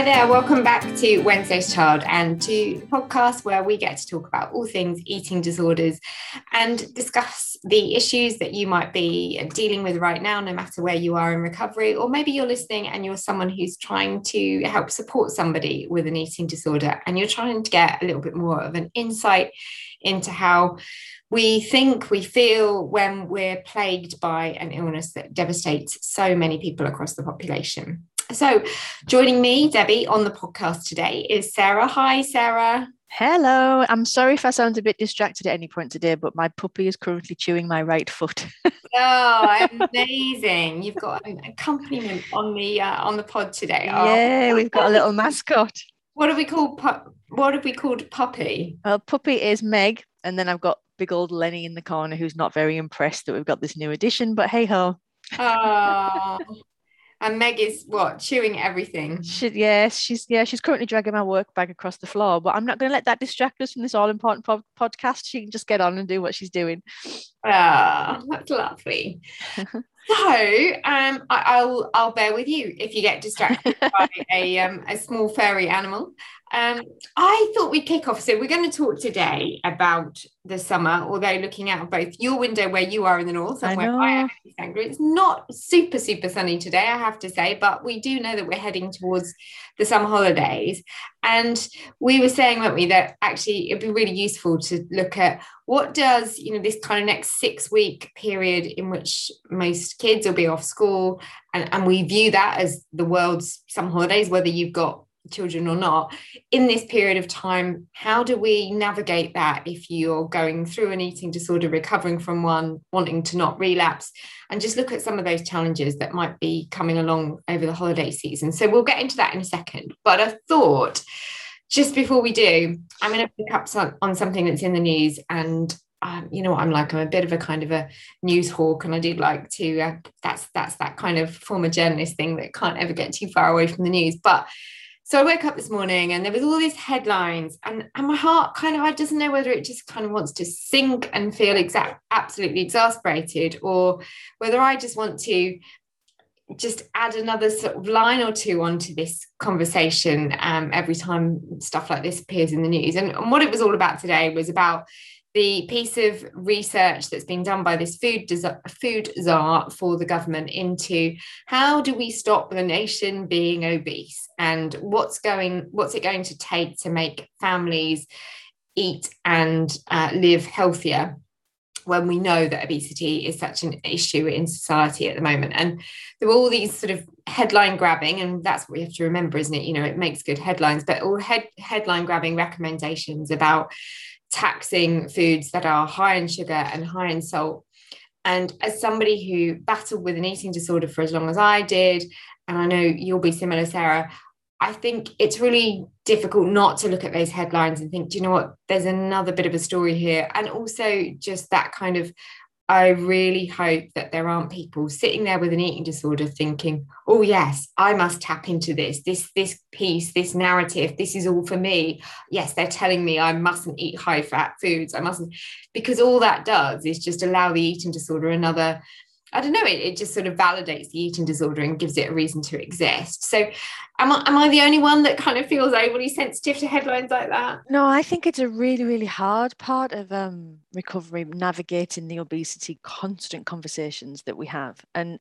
Hi there, welcome back to Wednesday's Child and to the podcast where we get to talk about all things eating disorders and discuss the issues that you might be dealing with right now, no matter where you are in recovery. Or maybe you're listening and you're someone who's trying to help support somebody with an eating disorder and you're trying to get a little bit more of an insight into how we think we feel when we're plagued by an illness that devastates so many people across the population. So, joining me, Debbie, on the podcast today is Sarah. Hi, Sarah. Hello. I'm sorry if I sound a bit distracted at any point today, but my puppy is currently chewing my right foot. oh, amazing! You've got an accompaniment on the uh, on the pod today. Oh. Yeah, we've got a little mascot. What have we called? Pu- what have we called puppy? Well, puppy is Meg, and then I've got big old Lenny in the corner who's not very impressed that we've got this new addition. But hey ho. Oh, and Meg is what chewing everything. She, yes, she's yeah, she's currently dragging my work bag across the floor. But I'm not going to let that distract us from this all important po- podcast. She can just get on and do what she's doing. Ah, that's lovely. so, um, I, will I'll bear with you if you get distracted by a um, a small furry animal. Um, I thought we'd kick off. So we're going to talk today about the summer, although looking out of both your window where you are in the north and I where I am in it's not super, super sunny today, I have to say, but we do know that we're heading towards the summer holidays. And we were saying, weren't we, that actually it'd be really useful to look at what does, you know, this kind of next six week period in which most kids will be off school and, and we view that as the world's summer holidays, whether you've got children or not in this period of time how do we navigate that if you're going through an eating disorder recovering from one wanting to not relapse and just look at some of those challenges that might be coming along over the holiday season so we'll get into that in a second but i thought just before we do i'm going to pick up some, on something that's in the news and um, you know what I'm like. I'm a bit of a kind of a news hawk, and I do like to. Uh, that's that's that kind of former journalist thing that can't ever get too far away from the news. But so I woke up this morning and there was all these headlines and, and my heart kind of I doesn't know whether it just kind of wants to sink and feel exact absolutely exasperated or whether I just want to just add another sort of line or two onto this conversation um, every time stuff like this appears in the news. And, and what it was all about today was about the piece of research that's been done by this food food czar for the government into how do we stop the nation being obese? And what's going what's it going to take to make families eat and uh, live healthier when we know that obesity is such an issue in society at the moment? And there were all these sort of headline grabbing and that's what we have to remember isn't it? You know it makes good headlines but all head, headline grabbing recommendations about taxing foods that are high in sugar and high in salt. And as somebody who battled with an eating disorder for as long as I did, and I know you'll be similar, Sarah, I think it's really difficult not to look at those headlines and think, do you know what? There's another bit of a story here. And also just that kind of I really hope that there aren't people sitting there with an eating disorder thinking, oh yes, I must tap into this, this, this piece, this narrative, this is all for me. Yes, they're telling me I mustn't eat high fat foods. I mustn't, because all that does is just allow the eating disorder another I don't know, it, it just sort of validates the eating disorder and gives it a reason to exist. So, am I, am I the only one that kind of feels overly sensitive to headlines like that? No, I think it's a really, really hard part of um, recovery, navigating the obesity constant conversations that we have. And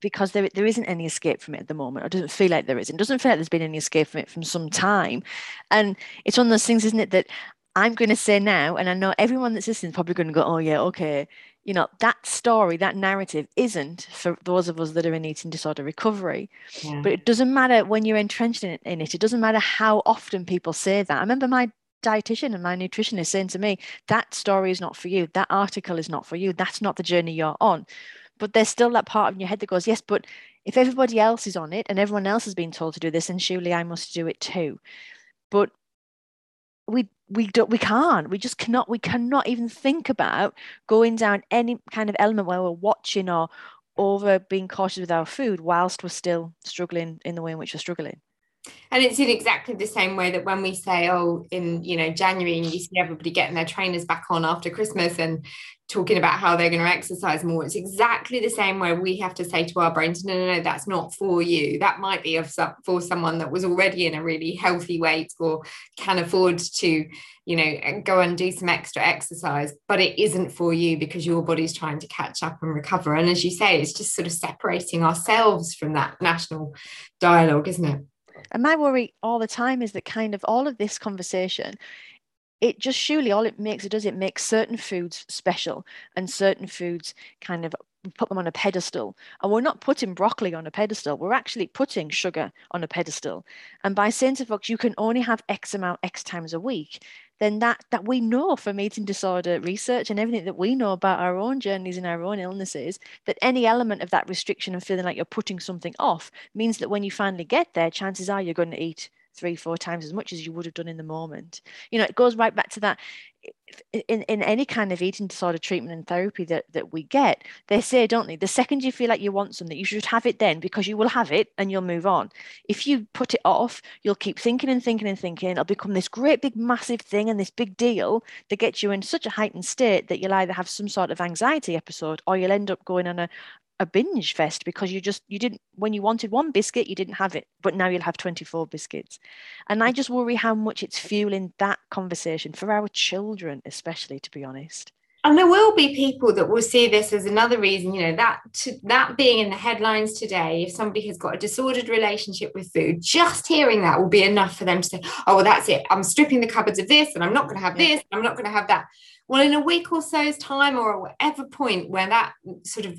because there, there isn't any escape from it at the moment. It doesn't feel like there is. It doesn't feel like there's been any escape from it from some time. And it's one of those things, isn't it, that I'm going to say now, and I know everyone that's listening is probably going to go, oh, yeah, okay, you know that story that narrative isn't for those of us that are in eating disorder recovery. Yeah. but it doesn't matter when you're entrenched in it, in it it doesn't matter how often people say that. I remember my dietitian and my nutritionist saying to me that story is not for you. That article is not for you. That's not the journey you're on. But there's still that part in your head that goes yes but if everybody else is on it and everyone else has been told to do this then surely i must do it too. But we we don't we can't we just cannot we cannot even think about going down any kind of element where we're watching or over being cautious with our food whilst we're still struggling in the way in which we're struggling. And it's in exactly the same way that when we say oh in you know january and you see everybody getting their trainers back on after christmas and talking about how they're going to exercise more. It's exactly the same way we have to say to our brains no no no that's not for you. That might be of for someone that was already in a really healthy weight or can afford to you know go and do some extra exercise but it isn't for you because your body's trying to catch up and recover. And as you say it's just sort of separating ourselves from that national dialogue isn't it? And my worry all the time is that kind of all of this conversation, it just surely all it makes it does it makes certain foods special and certain foods kind of put them on a pedestal. And we're not putting broccoli on a pedestal, we're actually putting sugar on a pedestal. And by saying to folks, you can only have X amount X times a week, then that that we know from eating disorder research and everything that we know about our own journeys and our own illnesses that any element of that restriction and feeling like you're putting something off means that when you finally get there chances are you're going to eat three four times as much as you would have done in the moment you know it goes right back to that in, in any kind of eating disorder treatment and therapy that, that we get, they say, don't they, the second you feel like you want something, you should have it then because you will have it and you'll move on. If you put it off, you'll keep thinking and thinking and thinking. It'll become this great big massive thing and this big deal that gets you in such a heightened state that you'll either have some sort of anxiety episode or you'll end up going on a, a binge fest because you just you didn't when you wanted one biscuit you didn't have it but now you'll have 24 biscuits. And i just worry how much it's fueling that conversation for our children especially to be honest. And there will be people that will see this as another reason you know that to, that being in the headlines today if somebody has got a disordered relationship with food just hearing that will be enough for them to say oh well that's it. I'm stripping the cupboards of this and i'm not going to have this i'm not going to have that well, in a week or so's time, or whatever point where that sort of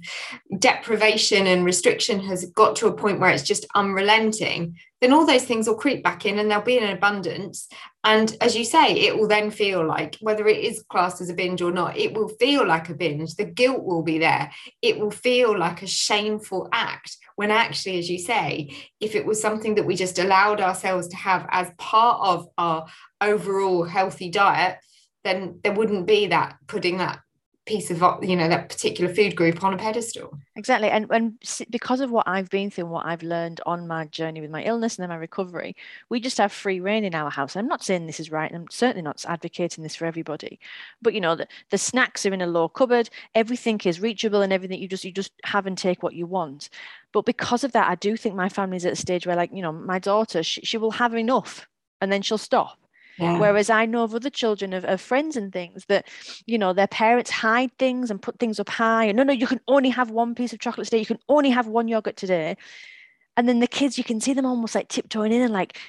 deprivation and restriction has got to a point where it's just unrelenting, then all those things will creep back in and they'll be in abundance. And as you say, it will then feel like, whether it is classed as a binge or not, it will feel like a binge. The guilt will be there. It will feel like a shameful act. When actually, as you say, if it was something that we just allowed ourselves to have as part of our overall healthy diet, then there wouldn't be that putting that piece of you know that particular food group on a pedestal. Exactly. And and because of what i've been through and what i've learned on my journey with my illness and then my recovery we just have free rein in our house. I'm not saying this is right. And i'm certainly not advocating this for everybody. But you know the, the snacks are in a low cupboard. Everything is reachable and everything you just you just have and take what you want. But because of that i do think my family's at a stage where like you know my daughter she, she will have enough and then she'll stop yeah. Whereas I know of other children of, of friends and things that, you know, their parents hide things and put things up high. And no, no, you can only have one piece of chocolate today. You can only have one yogurt today. And then the kids, you can see them almost like tiptoeing in and like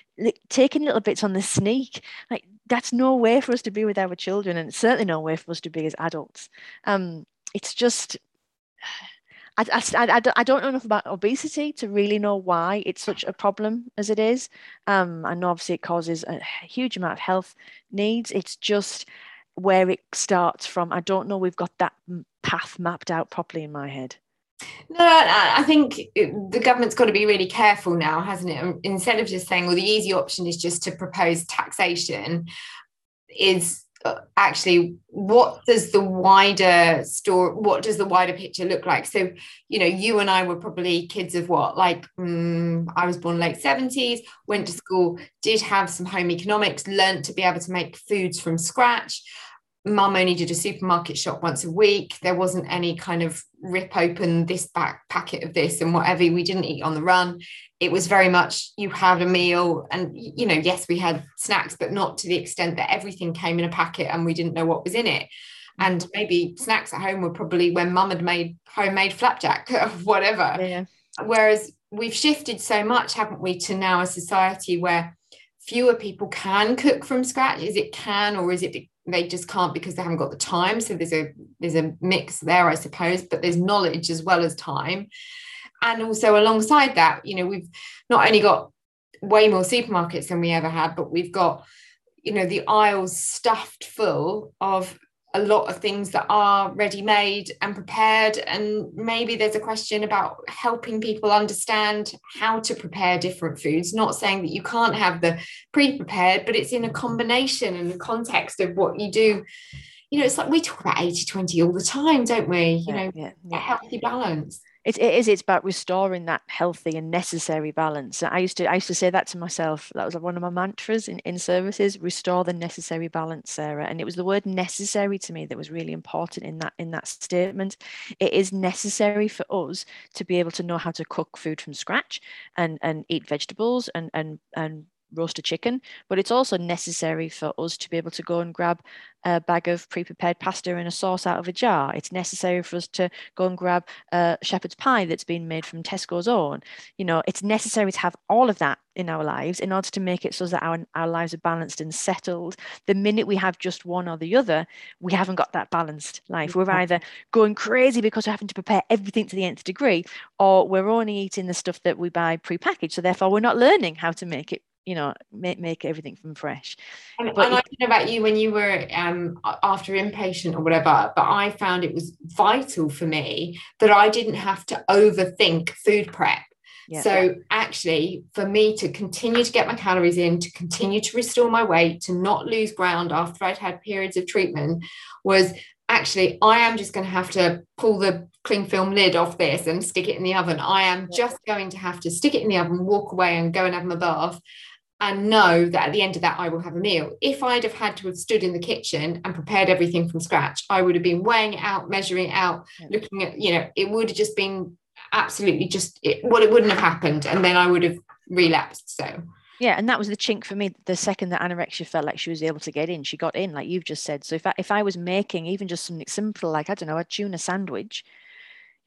taking little bits on the sneak. Like that's no way for us to be with our children, and certainly no way for us to be as adults. Um, it's just I, I, I, don't know enough about obesity to really know why it's such a problem as it is. Um, I know obviously it causes a huge amount of health needs. It's just where it starts from. I don't know we've got that path mapped out properly in my head. No, I think the government's got to be really careful now, hasn't it? Instead of just saying, well, the easy option is just to propose taxation, is actually what does the wider story what does the wider picture look like? So you know you and i were probably kids of what like um, i was born late 70s went to school did have some home economics learned to be able to make foods from scratch mum only did a supermarket shop once a week. There wasn't any kind of rip open this back packet of this and whatever. We didn't eat on the run. It was very much you had a meal and you know yes we had snacks but not to the extent that everything came in a packet and we didn't know what was in it. Mm-hmm. And maybe snacks at home were probably when mum had made homemade flapjack or whatever. Yeah. whereas we've shifted so much haven't we to now a society where fewer people can cook from scratch. Is it can or is it they just can't because they haven't got the time. So there's a there's a mix there i suppose but there's knowledge as well as time. And also alongside that you know we've not only got way more supermarkets than we ever had but we've got you know the aisles stuffed full of a lot of things that are ready made and prepared. And maybe there's a question about helping people understand how to prepare different foods. Not saying that you can't have the pre-prepared but it's in a combination and the context of what you do. You know it's like we talk about 80 20 all the time don't we? You know yeah, yeah. a healthy balance it, it is it's about restoring that healthy and necessary balance. I used to i used to say that to myself that was one of my mantras in, in services restore the necessary balance sarah. And it was the word necessary to me that was really important in that in that statement. It is necessary for us to be able to know how to cook food from scratch and and eat vegetables and and and roast a chicken, but it's also necessary for us to be able to go and grab a bag of pre-prepared pasta and a sauce out of a jar. It's necessary for us to go and grab a shepherd's pie that's been made from Tesco's own. You know, it's necessary to have all of that in our lives in order to make it so that our, our lives are balanced and settled. The minute we have just one or the other, we haven't got that balanced life. We're either going crazy because we're having to prepare everything to the nth degree, or we're only eating the stuff that we buy pre-packaged. So therefore we're not learning how to make it you know make, make everything from fresh and, but and i don't know about you when you were um after inpatient or whatever but i found it was vital for me that i didn't have to overthink food prep yeah. So actually, for me to continue to get my calories in, to continue to restore my weight, to not lose ground after I'd had periods of treatment, was actually I am just going to have to pull the cling film lid off this and stick it in the oven. I am just going to have to stick it in the oven, walk away, and go and have my bath and know that at the end of that I will have a meal. If I'd have had to have stood in the kitchen and prepared everything from scratch, I would have been weighing it out, measuring it out, yeah. looking at, you know, it would have just been absolutely just it, well, it wouldn't have happened. And then I would have relapsed. So yeah, and that was the chink for me. The second that anorexia felt like she was able to get in, she got in, like you've just said. So if I, if I was making even just something simple, like I don't know, a tuna sandwich,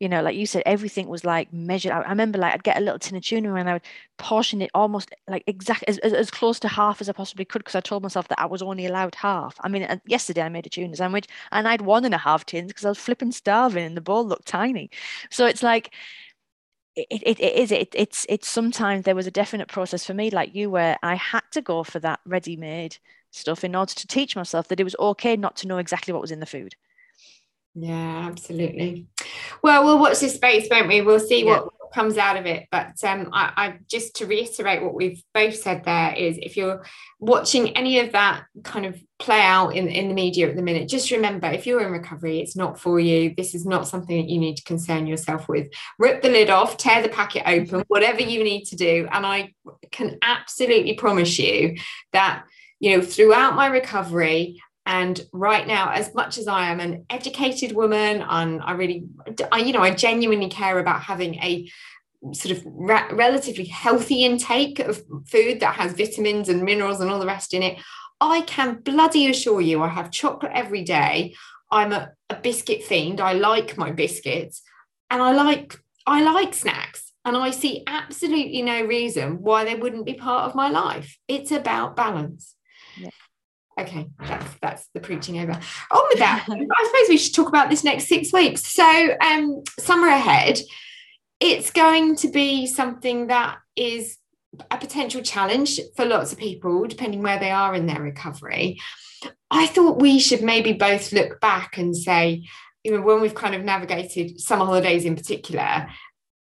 you know, like you said, everything was like measured. I remember like I'd get a little tin of tuna and I would portion it almost like exactly as, as, as, close to half as I possibly could because I told myself that I was only allowed half. I mean, yesterday I made a tuna sandwich and I had one and a half tins because I was flipping starving and the bowl looked tiny. So it's like, it, it, it is it, it's it's sometimes there was a definite process for me like you where I had to go for that ready-made stuff in order to teach myself that it was okay not to know exactly what was in the food. Yeah, absolutely. Well, we'll watch this space, won't we? We'll see yeah. what comes out of it. But um, I, I just to reiterate what we've both said there is if you're watching any of that kind of play out in, in the media at the minute, just remember if you're in recovery, it's not for you. This is not something that you need to concern yourself with. Rip the lid off, tear the packet open, whatever you need to do. And I can absolutely promise you that you know throughout my recovery and right now as much as i am an educated woman and i really I, you know i genuinely care about having a sort of re- relatively healthy intake of food that has vitamins and minerals and all the rest in it i can bloody assure you i have chocolate every day. I'm a, a biscuit fiend. I like my biscuits and i like i like snacks. And i see absolutely no reason why they wouldn't be part of my life. It's about balance. Yeah okay that's that's the preaching over. On with that. I suppose we should talk about this next six weeks. So um summer ahead it's going to be something that is a potential challenge for lots of people depending where they are in their recovery. I thought we should maybe both look back and say you know when we've kind of navigated summer holidays in particular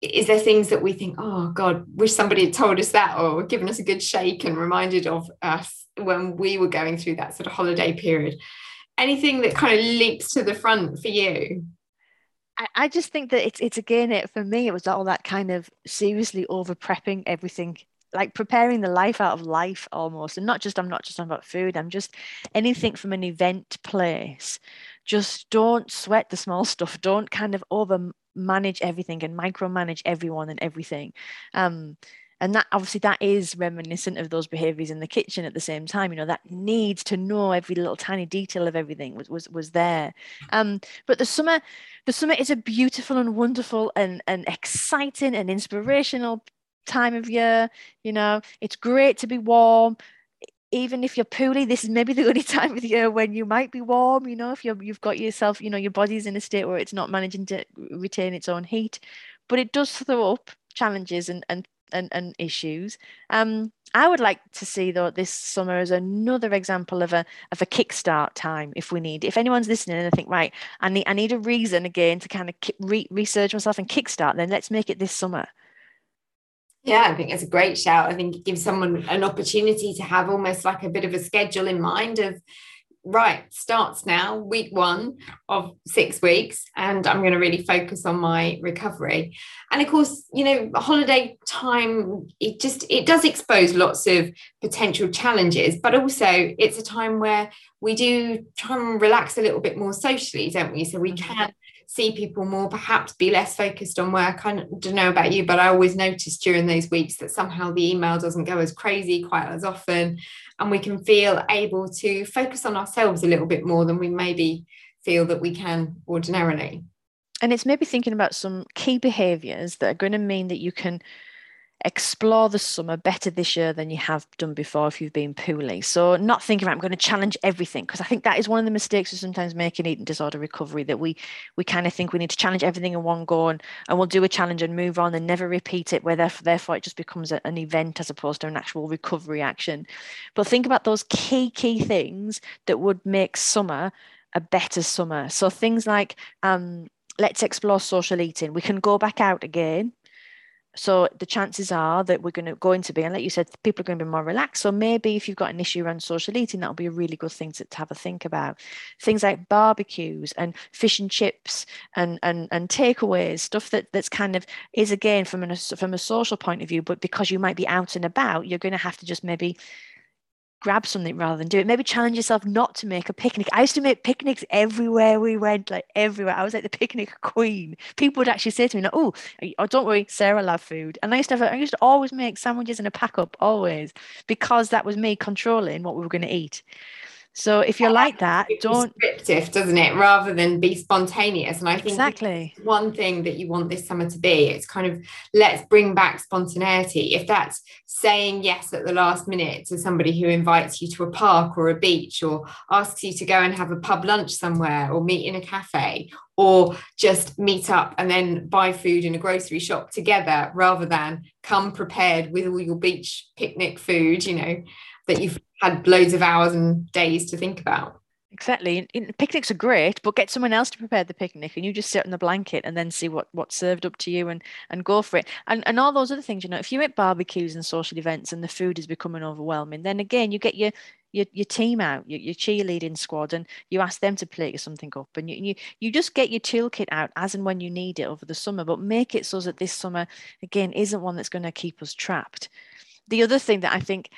is there things that we think oh god wish somebody had told us that or given us a good shake and reminded of us when we were going through that sort of holiday period. Anything that kind of leaps to the front for you? I, just think that it's it's again it for me it was all that kind of seriously over prepping everything like preparing the life out of life almost. And not just i'm not just talking about food i'm just anything from an event place. Just don't sweat the small stuff. Don't kind of over manage everything and micromanage everyone and everything. Um and that obviously that is reminiscent of those behaviors in the kitchen at the same time you know that need to know every little tiny detail of everything was was, was there. Um but the summer the summer is a beautiful and wonderful and and exciting and inspirational time of year you know. It's great to be warm. Even if you're poorly, this is maybe the only time of the year when you might be warm. You know, if you're you've got yourself, you know, your body's in a state where it's not managing to retain its own heat, but it does throw up challenges and and and, and issues. Um, I would like to see though this summer as another example of a of a kickstart time if we need. If anyone's listening and I think right, I need I need a reason again to kind of re- research myself and kickstart. Then let's make it this summer. Yeah, I think it's a great shout. I think it gives someone an opportunity to have almost like a bit of a schedule in mind of right, starts now, week one of six weeks, and I'm going to really focus on my recovery. And of course, you know, holiday time, it just it does expose lots of potential challenges, but also it's a time where we do try and relax a little bit more socially, don't we? So we mm-hmm. can see people more, perhaps be less focused on work. I don't know about you, but I always notice during those weeks that somehow the email doesn't go as crazy quite as often. And we can feel able to focus on ourselves a little bit more than we maybe feel that we can ordinarily. And it's maybe thinking about some key behaviors that are going to mean that you can explore the summer better this year than you have done before if you've been poorly. So not thinking I'm going to challenge everything because I think that is one of the mistakes we sometimes make in eating disorder recovery that we we kind of think we need to challenge everything in one go and, and we'll do a challenge and move on and never repeat it where therefore, therefore it just becomes a, an event as opposed to an actual recovery action. But think about those key key things that would make summer a better summer. So things like um, let's explore social eating. We can go back out again so the chances are that we're going to going to be and like you said people are going to be more relaxed. So maybe if you've got an issue around social eating that'll be a really good thing to, to have a think about. Things like barbecues and fish and chips and and and takeaways stuff that that's kind of is again from an from a social point of view but because you might be out and about you're going to have to just maybe grab something rather than do it. Maybe challenge yourself not to make a picnic. I used to make picnics everywhere we went, like everywhere. I was like the picnic queen. People would actually say to me, like, "Oh, oh don't worry, Sarah love food." And I used to have, I used to always make sandwiches in a pack up, always, because that was me controlling what we were going to eat. So if you're like that, don't descriptive, doesn't it? Rather than be spontaneous. And I think exactly one thing that you want this summer to be, it's kind of let's bring back spontaneity. If that's saying yes at the last minute to somebody who invites you to a park or a beach or asks you to go and have a pub lunch somewhere or meet in a cafe or just meet up and then buy food in a grocery shop together rather than come prepared with all your beach picnic food, you know, that you've had loads of hours and days to think about. Exactly. Picnics are great, but get someone else to prepare the picnic and you just sit on the blanket and then see what what's served up to you and and go for it. And and all those other things, you know, if you make barbecues and social events and the food is becoming overwhelming, then again you get your your, your team out, your, your cheerleading squad, and you ask them to plate something up, and you, you you just get your toolkit out as and when you need it over the summer. But make it so that this summer again isn't one that's going to keep us trapped. The other thing that I think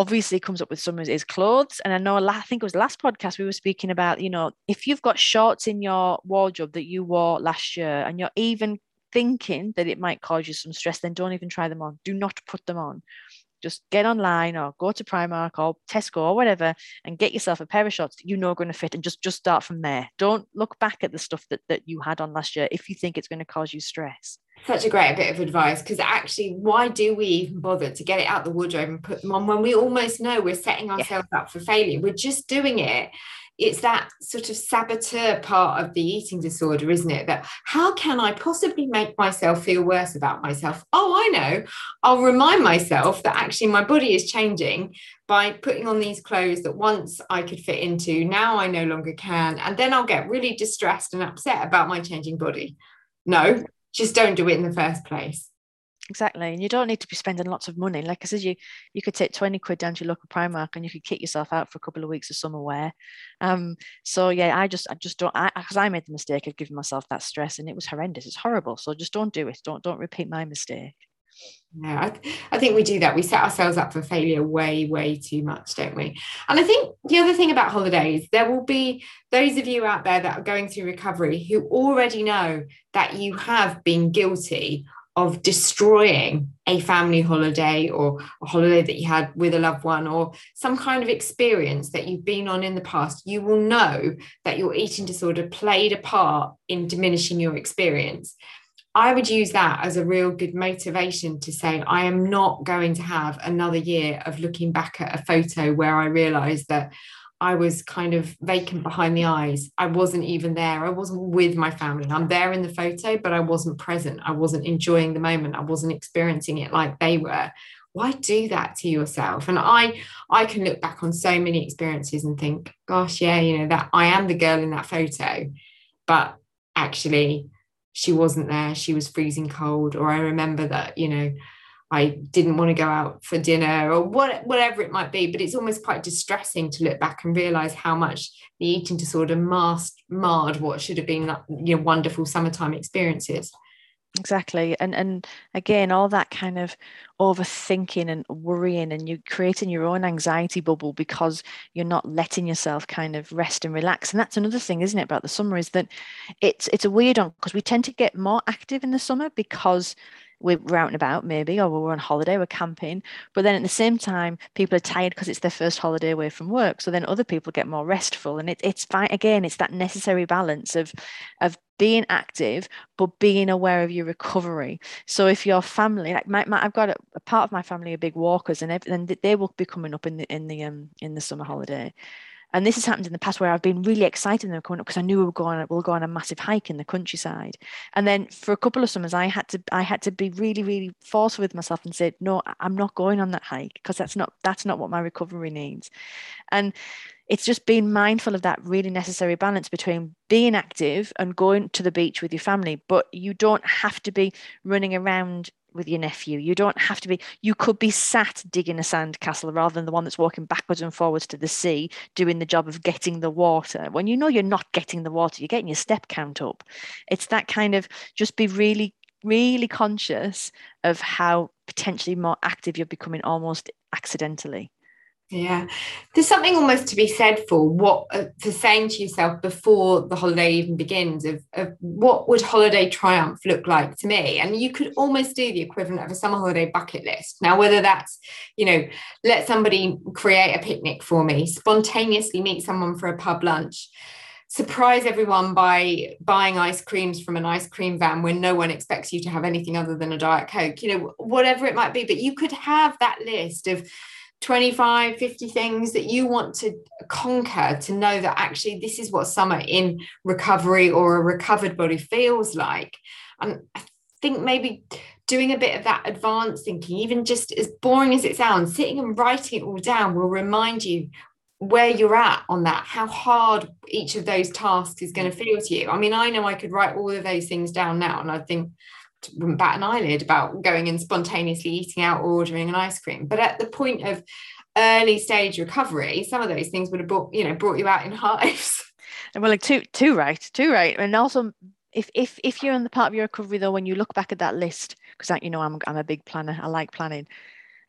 obviously comes up with some is clothes. And I know, I think it was the last podcast we were speaking about, you know, if you've got shorts in your wardrobe that you wore last year and you're even thinking that it might cause you some stress, then don't even try them on. Do not put them on. Just get online or go to Primark or Tesco or whatever and get yourself a pair of shorts that you know are going to fit and just, just start from there. Don't look back at the stuff that, that you had on last year if you think it's going to cause you stress such a great bit of advice because actually why do we even bother to get it out the wardrobe and put them on when we almost know we're setting ourselves yeah. up for failure we're just doing it it's that sort of saboteur part of the eating disorder isn't it? That how can i possibly make myself feel worse about myself? Oh i know. I'll remind myself that actually my body is changing by putting on these clothes that once i could fit into now i no longer can. And then i'll get really distressed and upset about my changing body. No just don't do it in the first place exactly and you don't need to be spending lots of money like i said you you could take 20 quid down to your local primark and you could kit yourself out for a couple of weeks of summer wear um so yeah i just i just don't i because I, made the mistake of giving myself that stress and it was horrendous it's horrible so just don't do it don't don't repeat my mistake yeah, I, I, think we do that. We set ourselves up for failure way, way too much, don't we? And I think the other thing about holidays, there will be those of you out there that are going through recovery who already know that you have been guilty of destroying a family holiday or a holiday that you had with a loved one or some kind of experience that you've been on in the past, you will know that your eating disorder played a part in diminishing your experience. I would use that as a real good motivation to say, I am not going to have another year of looking back at a photo where I realize that I was kind of vacant behind the eyes. I wasn't even there. I wasn't with my family. I'm there in the photo, but I wasn't present. I wasn't enjoying the moment. I wasn't experiencing it like they were. Why do that to yourself? And I I can look back on so many experiences and think, gosh, yeah, you know, that I am the girl in that photo. But actually, she wasn't there she was freezing cold or i remember that you know I didn't want to go out for dinner or what, whatever it might be. But it's almost quite distressing to look back and realize how much the eating disorder masked, marred what should have been you know, wonderful summertime experiences. Exactly. And and again, all that kind of overthinking and worrying and you creating your own anxiety bubble because you're not letting yourself kind of rest and relax. And that's another thing, isn't it, about the summer is that it's it's a weird one because we tend to get more active in the summer because we're out and about maybe or we're on holiday we're camping but then at the same time people are tired because it's their first holiday away from work so then other people get more restful and it, it's fine again it's that necessary balance of of being active but being aware of your recovery. So if your family like my, my i've got a, a, part of my family are big walkers and, and they will be coming up in the in the um in the summer holiday and this has happened in the past where I've been really excited when they're coming up because I knew we were going we'll go on a massive hike in the countryside. And then for a couple of summers I had to I had to be really, really forceful with myself and said, no, I'm not going on that hike because that's not that's not what my recovery needs. And it's just being mindful of that really necessary balance between being active and going to the beach with your family, but you don't have to be running around with your nephew. You don't have to be, you could be sat digging a sandcastle rather than the one that's walking backwards and forwards to the sea, doing the job of getting the water. When you know you're not getting the water, you're getting your step count up. It's that kind of just be really, really conscious of how potentially more active you're becoming almost accidentally. Yeah, there's something almost to be said for what uh, for saying to yourself before the holiday even begins of, of what would holiday triumph look like to me, and you could almost do the equivalent of a summer holiday bucket list. Now, whether that's you know, let somebody create a picnic for me, spontaneously meet someone for a pub lunch, surprise everyone by buying ice creams from an ice cream van when no one expects you to have anything other than a diet coke, you know, whatever it might be, but you could have that list of 25 50 things that you want to conquer to know that actually this is what summer in recovery or a recovered body feels like. And i think maybe doing a bit of that advanced thinking even just as boring as it sounds sitting and writing it all down will remind you where you're at on that how hard each of those tasks is going to feel to you. I mean i know i could write all of those things down now and i think wouldn't bat an eyelid about going and spontaneously eating out or ordering an ice cream. But at the point of early stage recovery, some of those things would have brought, you know, brought you out in hives. And well, like two, too right, too right. And also if if if you're in the part of your recovery though, when you look back at that list, because you know I'm I'm a big planner, I like planning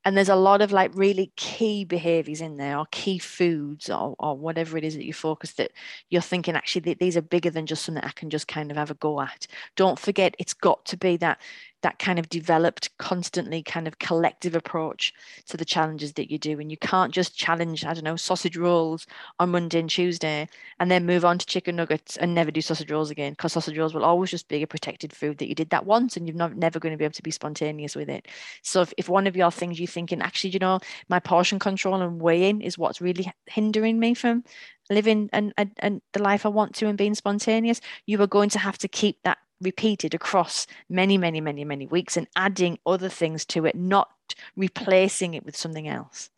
and there's a lot of like really key behaviors in there or key foods or, or whatever it is that you focus that you're thinking actually these are bigger than just something i can just kind of have a go at. Don't forget it's got to be that that kind of developed constantly kind of collective approach to the challenges that you do. And you can't just challenge i don't know sausage rolls on monday and tuesday and then move on to chicken nuggets and never do sausage rolls again because sausage rolls will always just be a protected food that you did that once and you're not, never going to be able to be spontaneous with it. So if, if one of your things you're thinking actually you know my portion control and weighing is what's really hindering me from living and, and, and the life I want to and being spontaneous, you are going to have to keep that repeated across many, many, many, many weeks and adding other things to it, not replacing it with something else.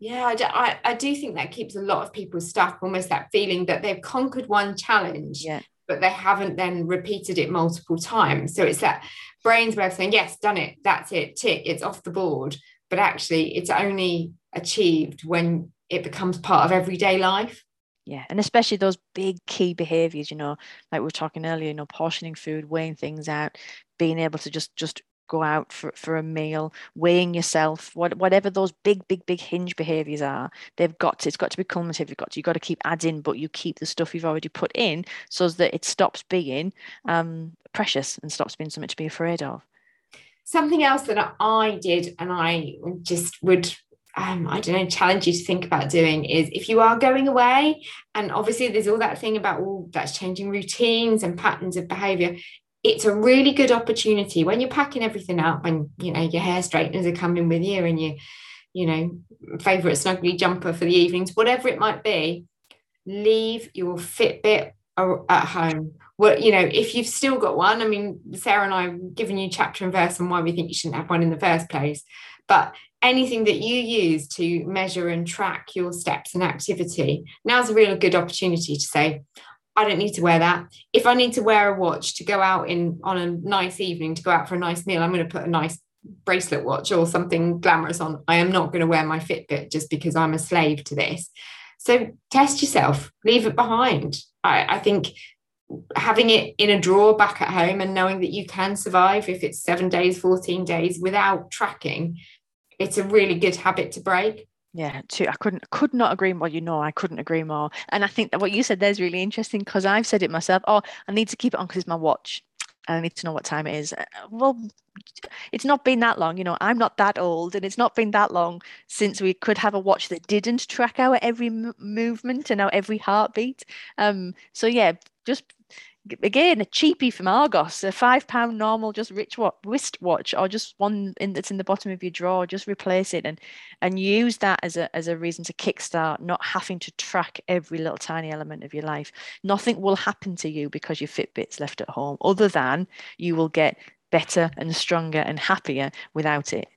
Yeah, I do, I, I do think that keeps a lot of people stuck, almost that feeling that they've conquered one challenge, yeah. but they haven't then repeated it multiple times. So it's that brain's way of saying, yes, done it, that's it, tick, it's off the board. But actually, it's only achieved when it becomes part of everyday life yeah and especially those big key behaviors you know like we were talking earlier you know portioning food weighing things out being able to just just go out for, for a meal weighing yourself what, whatever those big big big hinge behaviors are they've got to it's got to be cumulative you've got to you've got to keep adding but you keep the stuff you've already put in so that it stops being um, precious and stops being something to be afraid of. Something else that i did and i just would um, I don't know, challenge you to think about doing is if you are going away, and obviously there's all that thing about all that's changing routines and patterns of behavior. It's a really good opportunity when you're packing everything up and you know your hair straighteners are coming with you and your, you know, favorite snuggly jumper for the evenings, whatever it might be. Leave your Fitbit at home. Well, you know, if you've still got one, I mean, Sarah and I have given you chapter and verse on why we think you shouldn't have one in the first place. But anything that you use to measure and track your steps and activity, now's a real good opportunity to say, I don't need to wear that. If I need to wear a watch to go out in on a nice evening to go out for a nice meal, I'm going to put a nice bracelet watch or something glamorous on. I am not going to wear my Fitbit just because I'm a slave to this. So test yourself, leave it behind. I, I think having it in a drawer back at home and knowing that you can survive if it's seven days, 14 days without tracking, it's a really good habit to break. Yeah, too. I couldn't could not agree more. You know, I couldn't agree more. And I think that what you said there is really interesting because I've said it myself. Oh, I need to keep it on because it's my watch. and I need to know what time it is. Uh, well, it's not been that long. You know, I'm not that old, and it's not been that long since we could have a watch that didn't track our every movement and our every heartbeat. Um, so yeah, just again a cheapie from Argos, a five pound normal just rich wrist watch, or just one in, that's in the bottom of your drawer. Just replace it and and use that as a as a reason to kickstart not having to track every little tiny element of your life. Nothing will happen to you because your Fitbit's left at home, other than you will get better and stronger and happier without it.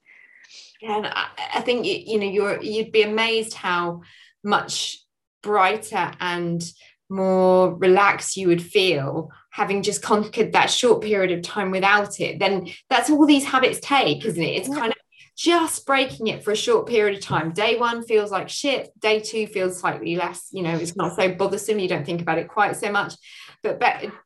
Yeah, And I, I think you, you know you're you'd be amazed how much brighter and more relaxed you would feel having just conquered that short period of time without it then that's all these habits take isn't it? It's kind of just breaking it for a short period of time. Day one feels like shit day two feels slightly less you know it's not so bothersome you don't think about it quite so much but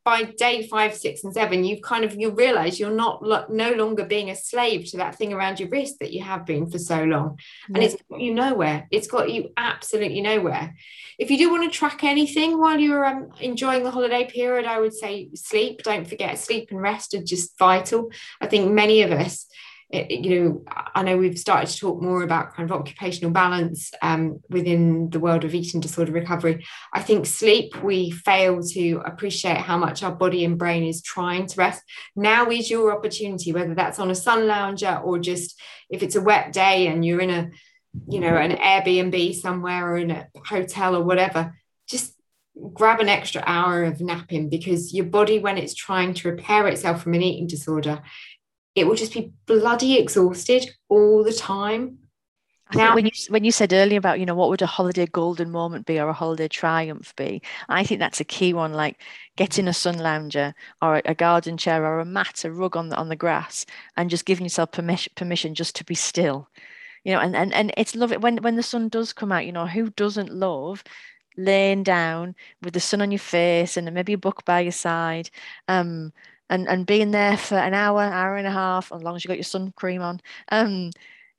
by day five six and seven you've kind of you realize you're not no longer being a slave to that thing around your wrist that you have been for so long. Yeah. and it's got you nowhere. It's got you absolutely nowhere. If you do want to track anything while you're um, enjoying the holiday period i would say sleep. Don't forget sleep and rest are just vital. I think many of us you know, I know we've started to talk more about kind of occupational balance um, within the world of eating disorder recovery. I think sleep, we fail to appreciate how much our body and brain is trying to rest. Now is your opportunity, whether that's on a sun lounger or just if it's a wet day and you're in a, you know, an Airbnb somewhere or in a hotel or whatever, just grab an extra hour of napping because your body, when it's trying to repair itself from an eating disorder, it will just be bloody exhausted all the time. I now, when you when you said earlier about you know what would a holiday golden moment be or a holiday triumph be, I think that's a key one. Like getting a sun lounger or a garden chair or a mat, a rug on the on the grass, and just giving yourself permission permission just to be still. You know, and and and it's love it when when the sun does come out. You know, who doesn't love laying down with the sun on your face and maybe a book by your side um and and being there for an hour, hour and a half, as long as you got your sun cream on. Um,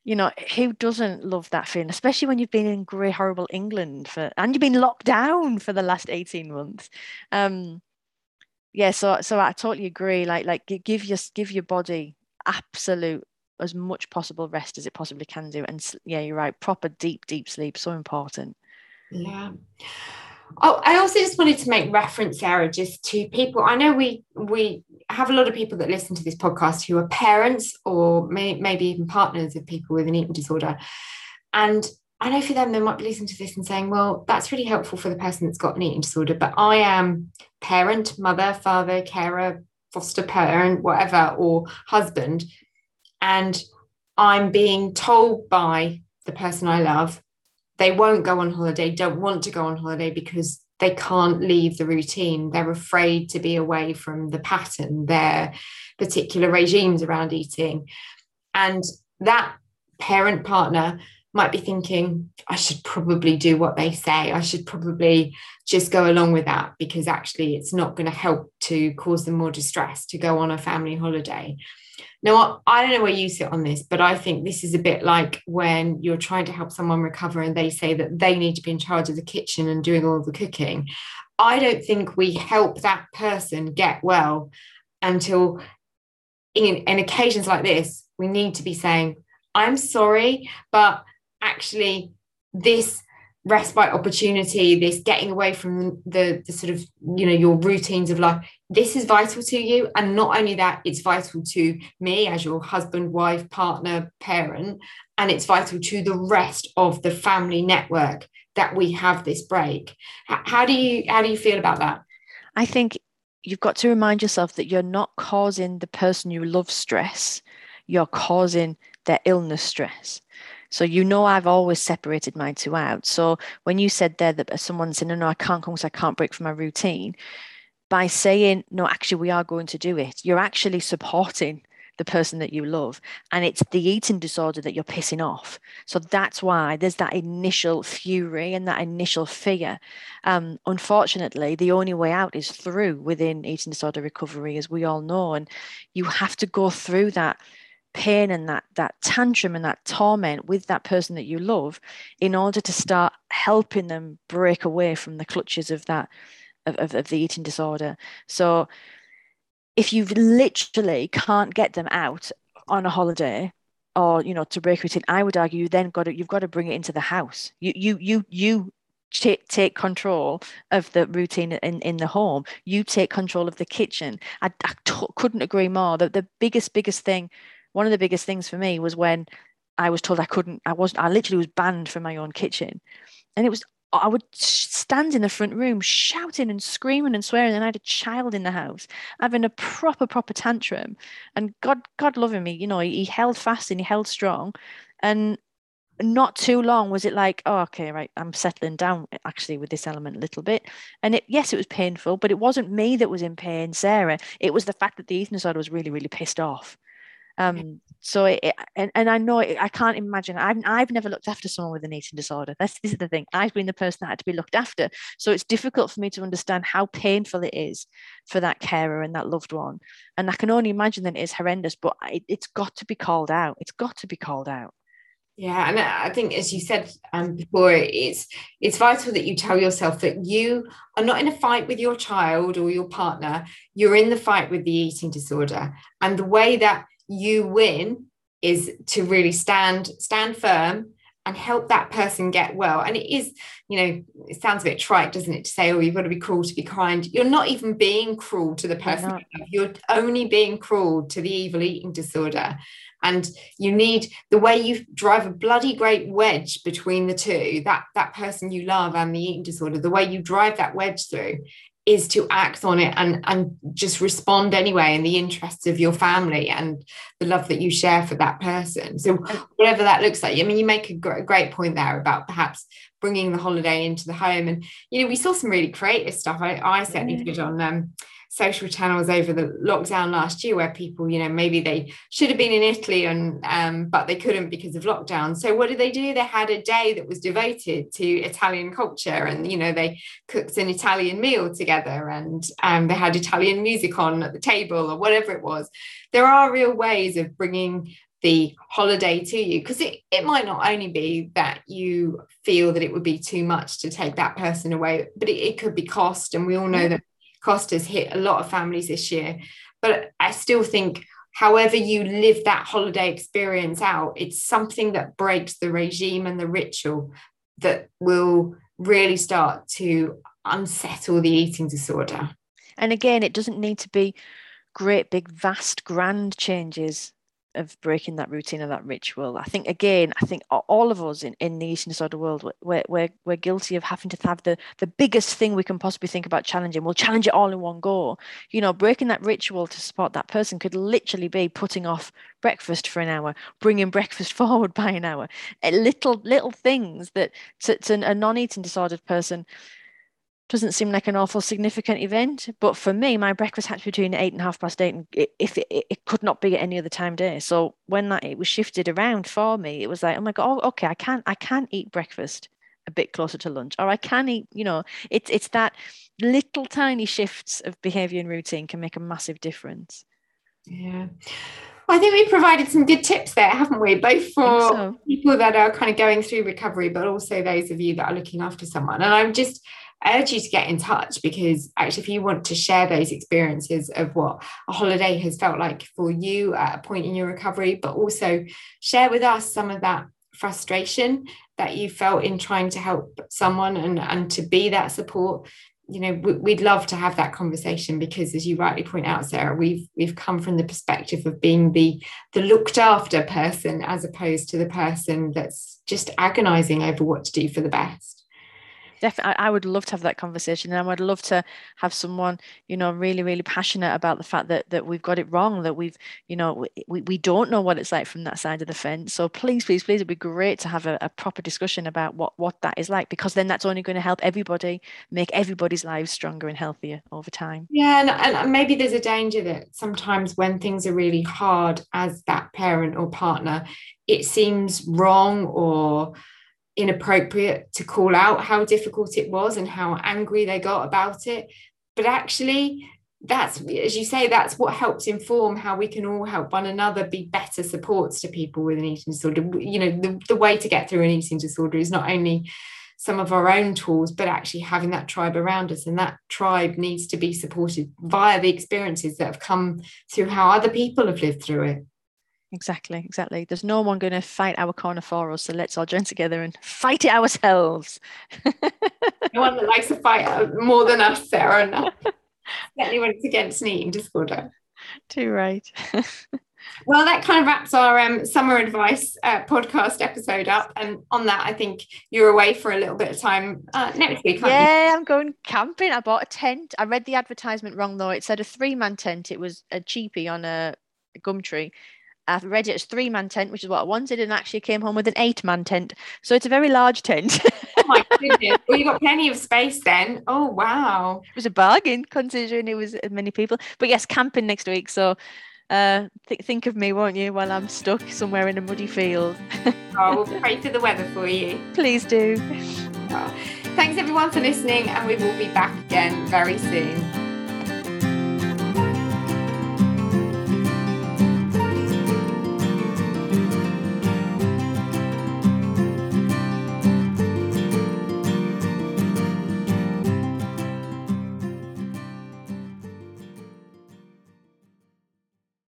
you know, who doesn't love that feeling, especially when you've been in grey, horrible England for and you've been locked down for the last 18 months. Um, yeah, so so I totally agree. Like like give your give your body absolute as much possible rest as it possibly can do. And yeah, you're right, proper deep, deep sleep, so important. Yeah. Oh, I also just wanted to make reference, Sarah, just to people. I know we we have a lot of people that listen to this podcast who are parents or may, maybe even partners of people with an eating disorder, and I know for them they might be listening to this and saying, "Well, that's really helpful for the person that's got an eating disorder." But I am parent, mother, father, carer, foster parent, whatever, or husband, and I'm being told by the person I love they won't go on holiday, don't want to go on holiday because they can't leave the routine. They're afraid to be away from the pattern, their particular regimes around eating. And that parent partner might be thinking, I should probably do what they say. I should probably just go along with that because actually it's not going to help to cause them more distress to go on a family holiday. Now, I don't know where you sit on this, but I think this is a bit like when you're trying to help someone recover and they say that they need to be in charge of the kitchen and doing all the cooking. I don't think we help that person get well until in, in occasions like this, we need to be saying, I'm sorry, but actually, this respite opportunity this getting away from the, the sort of you know your routines of life this is vital to you. And not only that it's vital to me as your husband wife partner parent and it's vital to the rest of the family network that we have this break. How do you how do you feel about that? I think you've got to remind yourself that you're not causing the person you love stress. You're causing their illness stress so you know I've always separated my two out. So when you said there that someone said, no, no, I can't come because I can't break from my routine, by saying, no, actually, we are going to do it, you're actually supporting the person that you love and it's the eating disorder that you're pissing off so that's why there's that initial fury and that initial fear um, unfortunately the only way out is through within eating disorder recovery as we all know and you have to go through that pain and that that tantrum and that torment with that person that you love in order to start helping them break away from the clutches of that of, of, of the eating disorder. So if you literally can't get them out on a holiday or you know to break routine i would argue you then got to you've got to bring it into the house. You you you you take, take control of the routine in, in the home. You take control of the kitchen. I I t- couldn't agree more. The, the biggest biggest thing one of the biggest things for me was when I was told I couldn't, I wasn't, I literally was banned from my own kitchen. And it was, I would stand in the front room shouting and screaming and swearing. And I had a child in the house having a proper, proper tantrum. And God, God loving me, you know, he, he held fast and he held strong. And not too long was it like oh okay right i'm settling down actually with this element a little bit and it yes it was painful but it wasn't me that was in pain sarah it was the fact that the eating disorder was really really pissed off um, so it, and, and I know it, I can't imagine. I've I've never looked after someone with an eating disorder. That's this is the thing. I've been the person that had to be looked after. So it's difficult for me to understand how painful it is for that carer and that loved one. And I can only imagine that it is horrendous. But it, it's got to be called out. It's got to be called out. Yeah, and I think as you said um, before, it's it's vital that you tell yourself that you are not in a fight with your child or your partner. You're in the fight with the eating disorder, and the way that you win is to really stand stand firm and help that person get well. And it is you know it sounds a bit trite doesn't it to say oh you've got to be cruel to be kind. You're not even being cruel to the person you're, you're only being cruel to the evil eating disorder. And you need the way you drive a bloody great wedge between the two that that person you love and the eating disorder the way you drive that wedge through is to act on it and and just respond anyway in the interests of your family and the love that you share for that person. So whatever that looks like i mean you make a great point there about perhaps bringing the holiday into the home. And you know we saw some really creative stuff. I, I certainly did on um social channels over the lockdown last year where people you know maybe they should have been in italy and um, but they couldn't because of lockdown. So what did they do? They had a day that was devoted to italian culture and you know they cooked an italian meal together and um, they had italian music on at the table or whatever it was. There are real ways of bringing the holiday to you because it, it might not only be that you feel that it would be too much to take that person away but it, it could be cost and we all know that cost has hit a lot of families this year. But I still think, however you live that holiday experience out, it's something that breaks the regime and the ritual that will really start to unsettle the eating disorder. And again, it doesn't need to be great, big, vast, grand changes of breaking that routine and that ritual. I think again, I think all of us in, in the eating disorder world, we're, we're, we're guilty of having to have the, the biggest thing we can possibly think about challenging. We'll challenge it all in one go. You know, breaking that ritual to support that person could literally be putting off breakfast for an hour, bringing breakfast forward by an hour. Little little things that to, to a non-eating disordered person doesn't seem like an awful significant event. But for me, my breakfast had to be between eight and half past eight, and it, if it, it, could not be at any other time day. So when that it was shifted around for me, it was like, oh my god, oh, okay, I can't, I can't eat breakfast a bit closer to lunch, or I can eat. You know, it's it's that little tiny shifts of behavior and routine can make a massive difference. Yeah. I think we provided some good tips there, haven't we? Both for so. people that are kind of going through recovery, but also those of you that are looking after someone. And I'm just I urge you to get in touch because actually, if you want to share those experiences of what a holiday has felt like for you at a point in your recovery, but also share with us some of that frustration that you felt in trying to help someone and, and to be that support you know we'd love to have that conversation because as you rightly point out sarah we've we've come from the perspective of being the the looked after person as opposed to the person that's just agonizing over what to do for the best definitely I, would love to have that conversation and i would love to have someone you know really really passionate about the fact that that we've got it wrong that we've you know we, we don't know what it's like from that side of the fence. So please please please it'd be great to have a, a proper discussion about what what that is like because then that's only going to help everybody make everybody's lives stronger and healthier over time. Yeah and, and maybe there's a danger that sometimes when things are really hard as that parent or partner it seems wrong or inappropriate to call out how difficult it was and how angry they got about it. But actually, that's as you say, that's what helps inform how we can all help one another be better supports to people with an eating disorder. You know, the, the way to get through an eating disorder is not only some of our own tools, but actually having that tribe around us. And that tribe needs to be supported via the experiences that have come through how other people have lived through it. Exactly, exactly. There's no one going to fight our corner for us, so let's all join together and fight it ourselves. no one that likes to fight uh, more than us, Sarah. No. Certainly when it's against an eating disorder. Too right. well, that kind of wraps our um, summer advice uh, podcast episode up. And on that, I think you're away for a little bit of time uh, next week. yeah, you? I'm going camping. I bought a tent. I read the advertisement wrong though. It said a three man tent. It was a cheapie on a Gumtree I read it as three man tent, which is what I wanted, and actually came home with an eight man tent. So it's a very large tent. oh my goodness. Well, you got plenty of space then. Oh, wow. It was a bargain considering it was many people. But yes, camping next week. So uh, th- think of me, won't you, while I'm stuck somewhere in a muddy field. oh, we'll pray for the weather for you. Please do. Thanks everyone for listening, and we will be back again very soon.